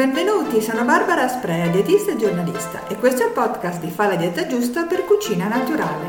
benvenuti, sono Barbara Sprea, dietista e giornalista e questo è il podcast di Fa la dieta giusta per cucina naturale.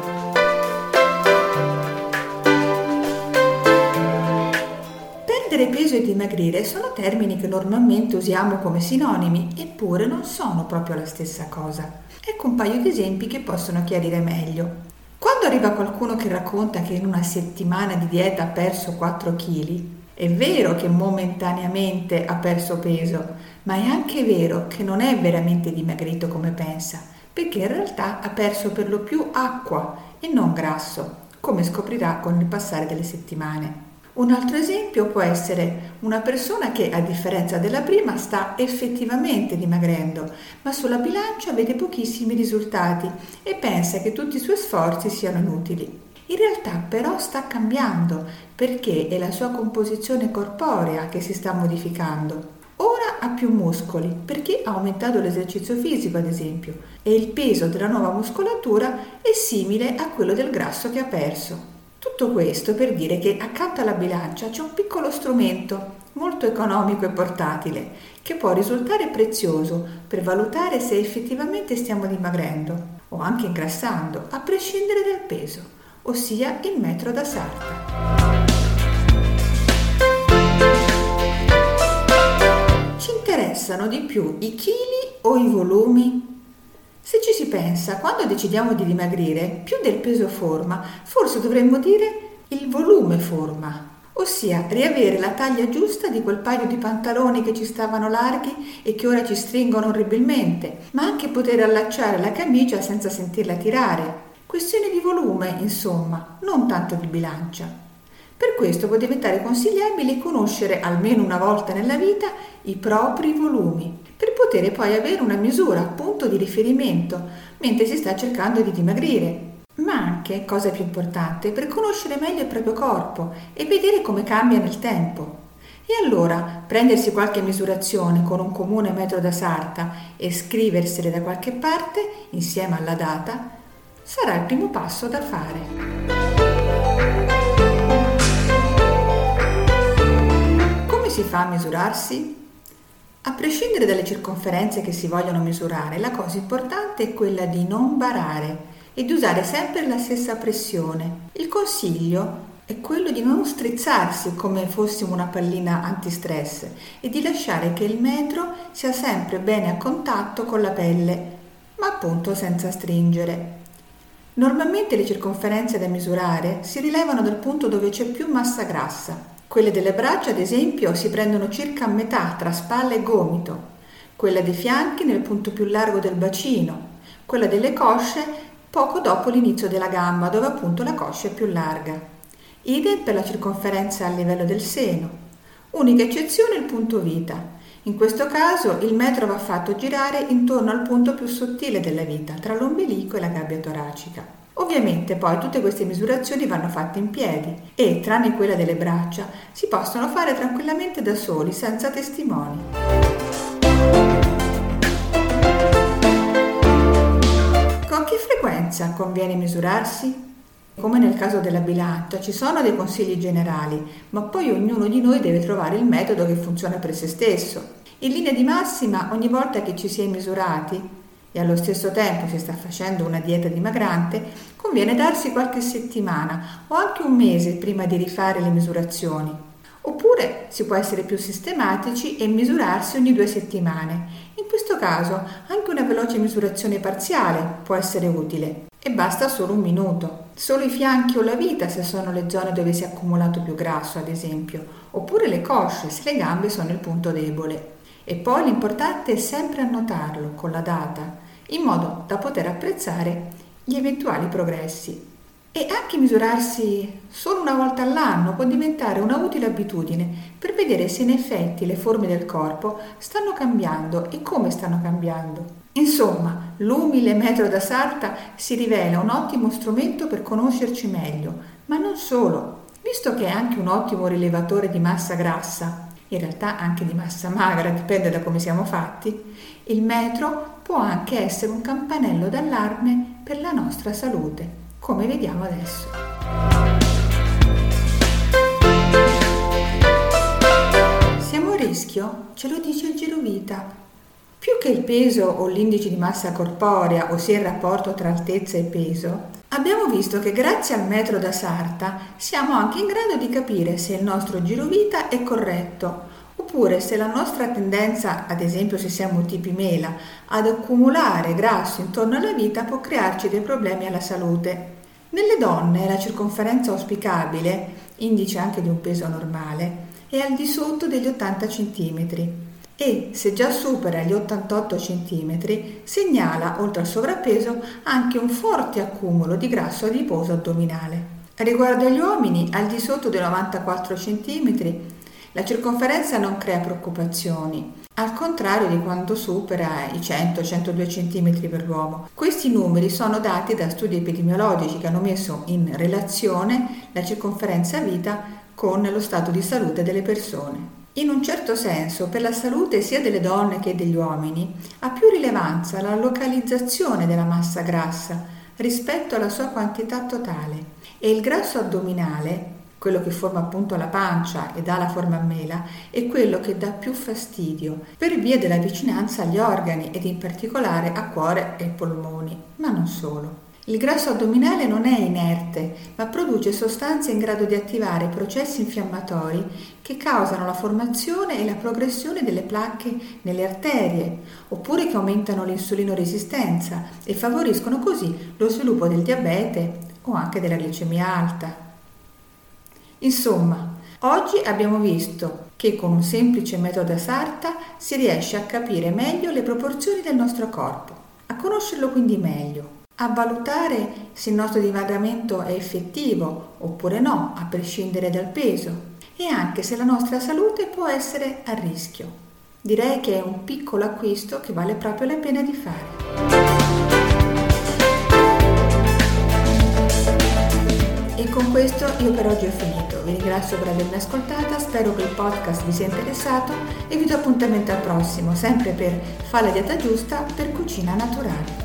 Perdere peso e dimagrire sono termini che normalmente usiamo come sinonimi, eppure non sono proprio la stessa cosa. Ecco un paio di esempi che possono chiarire meglio. Quando arriva qualcuno che racconta che in una settimana di dieta ha perso 4 kg, è vero che momentaneamente ha perso peso, ma è anche vero che non è veramente dimagrito come pensa, perché in realtà ha perso per lo più acqua e non grasso, come scoprirà con il passare delle settimane. Un altro esempio può essere una persona che, a differenza della prima, sta effettivamente dimagrendo, ma sulla bilancia vede pochissimi risultati e pensa che tutti i suoi sforzi siano inutili. In realtà però sta cambiando perché è la sua composizione corporea che si sta modificando. Ora ha più muscoli perché ha aumentato l'esercizio fisico, ad esempio, e il peso della nuova muscolatura è simile a quello del grasso che ha perso. Tutto questo per dire che accanto alla bilancia c'è un piccolo strumento molto economico e portatile che può risultare prezioso per valutare se effettivamente stiamo dimagrendo o anche ingrassando, a prescindere dal peso ossia il metro da sarta. Ci interessano di più i chili o i volumi? Se ci si pensa, quando decidiamo di dimagrire, più del peso forma, forse dovremmo dire il volume forma, ossia riavere la taglia giusta di quel paio di pantaloni che ci stavano larghi e che ora ci stringono orribilmente, ma anche poter allacciare la camicia senza sentirla tirare, Questione di volume, insomma, non tanto di bilancia. Per questo può diventare consigliabile conoscere almeno una volta nella vita i propri volumi, per poter poi avere una misura, punto di riferimento, mentre si sta cercando di dimagrire. Ma anche, cosa più importante, per conoscere meglio il proprio corpo e vedere come cambia nel tempo. E allora prendersi qualche misurazione con un comune metro da sarta e scriversele da qualche parte, insieme alla data, sarà il primo passo da fare. Come si fa a misurarsi? A prescindere dalle circonferenze che si vogliono misurare, la cosa importante è quella di non barare e di usare sempre la stessa pressione. Il consiglio è quello di non strizzarsi come fossimo una pallina antistress e di lasciare che il metro sia sempre bene a contatto con la pelle, ma appunto senza stringere. Normalmente le circonferenze da misurare si rilevano dal punto dove c'è più massa grassa. Quelle delle braccia, ad esempio, si prendono circa a metà tra spalla e gomito, quella dei fianchi nel punto più largo del bacino, quella delle cosce poco dopo l'inizio della gamba, dove appunto la coscia è più larga. Idem per la circonferenza a livello del seno. Unica eccezione il punto vita. In questo caso il metro va fatto girare intorno al punto più sottile della vita, tra l'ombelico e la gabbia toracica. Ovviamente poi tutte queste misurazioni vanno fatte in piedi e, tranne quella delle braccia, si possono fare tranquillamente da soli, senza testimoni. Con che frequenza conviene misurarsi? Come nel caso della bilancia, ci sono dei consigli generali, ma poi ognuno di noi deve trovare il metodo che funziona per se stesso. In linea di massima, ogni volta che ci si è misurati e allo stesso tempo si sta facendo una dieta dimagrante, conviene darsi qualche settimana o anche un mese prima di rifare le misurazioni. Oppure si può essere più sistematici e misurarsi ogni due settimane. In questo caso anche una veloce misurazione parziale può essere utile e basta solo un minuto. Solo i fianchi o la vita se sono le zone dove si è accumulato più grasso, ad esempio, oppure le cosce se le gambe sono il punto debole. E poi l'importante è sempre annotarlo con la data, in modo da poter apprezzare gli eventuali progressi. E anche misurarsi solo una volta all'anno può diventare una utile abitudine per vedere se in effetti le forme del corpo stanno cambiando e come stanno cambiando. Insomma, l'umile metro da sarta si rivela un ottimo strumento per conoscerci meglio, ma non solo, visto che è anche un ottimo rilevatore di massa grassa, in realtà anche di massa magra, dipende da come siamo fatti, il metro può anche essere un campanello d'allarme per la nostra salute, come vediamo adesso. Siamo a rischio ce lo dice il girovita. Più che il peso o l'indice di massa corporea, ossia il rapporto tra altezza e peso, abbiamo visto che grazie al metro da Sarta siamo anche in grado di capire se il nostro girovita è corretto, oppure se la nostra tendenza, ad esempio se siamo tipi mela, ad accumulare grasso intorno alla vita può crearci dei problemi alla salute. Nelle donne la circonferenza auspicabile, indice anche di un peso normale, è al di sotto degli 80 cm e se già supera gli 88 cm segnala, oltre al sovrappeso, anche un forte accumulo di grasso adiposo addominale. Riguardo agli uomini, al di sotto dei 94 cm, la circonferenza non crea preoccupazioni, al contrario di quando supera i 100-102 cm per l'uomo. Questi numeri sono dati da studi epidemiologici che hanno messo in relazione la circonferenza vita con lo stato di salute delle persone. In un certo senso, per la salute sia delle donne che degli uomini, ha più rilevanza la localizzazione della massa grassa rispetto alla sua quantità totale e il grasso addominale, quello che forma appunto la pancia e dà la forma a mela, è quello che dà più fastidio per via della vicinanza agli organi ed in particolare a cuore e polmoni, ma non solo. Il grasso addominale non è inerte, ma produce sostanze in grado di attivare processi infiammatori che causano la formazione e la progressione delle placche nelle arterie, oppure che aumentano l'insulinoresistenza e favoriscono così lo sviluppo del diabete o anche della glicemia alta. Insomma, oggi abbiamo visto che con un semplice metodo Sarta si riesce a capire meglio le proporzioni del nostro corpo, a conoscerlo quindi meglio a valutare se il nostro dimagramento è effettivo oppure no, a prescindere dal peso, e anche se la nostra salute può essere a rischio. Direi che è un piccolo acquisto che vale proprio la pena di fare. E con questo io per oggi ho finito. Vi ringrazio per avermi ascoltata, spero che il podcast vi sia interessato e vi do appuntamento al prossimo, sempre per Fa la dieta giusta per cucina naturale.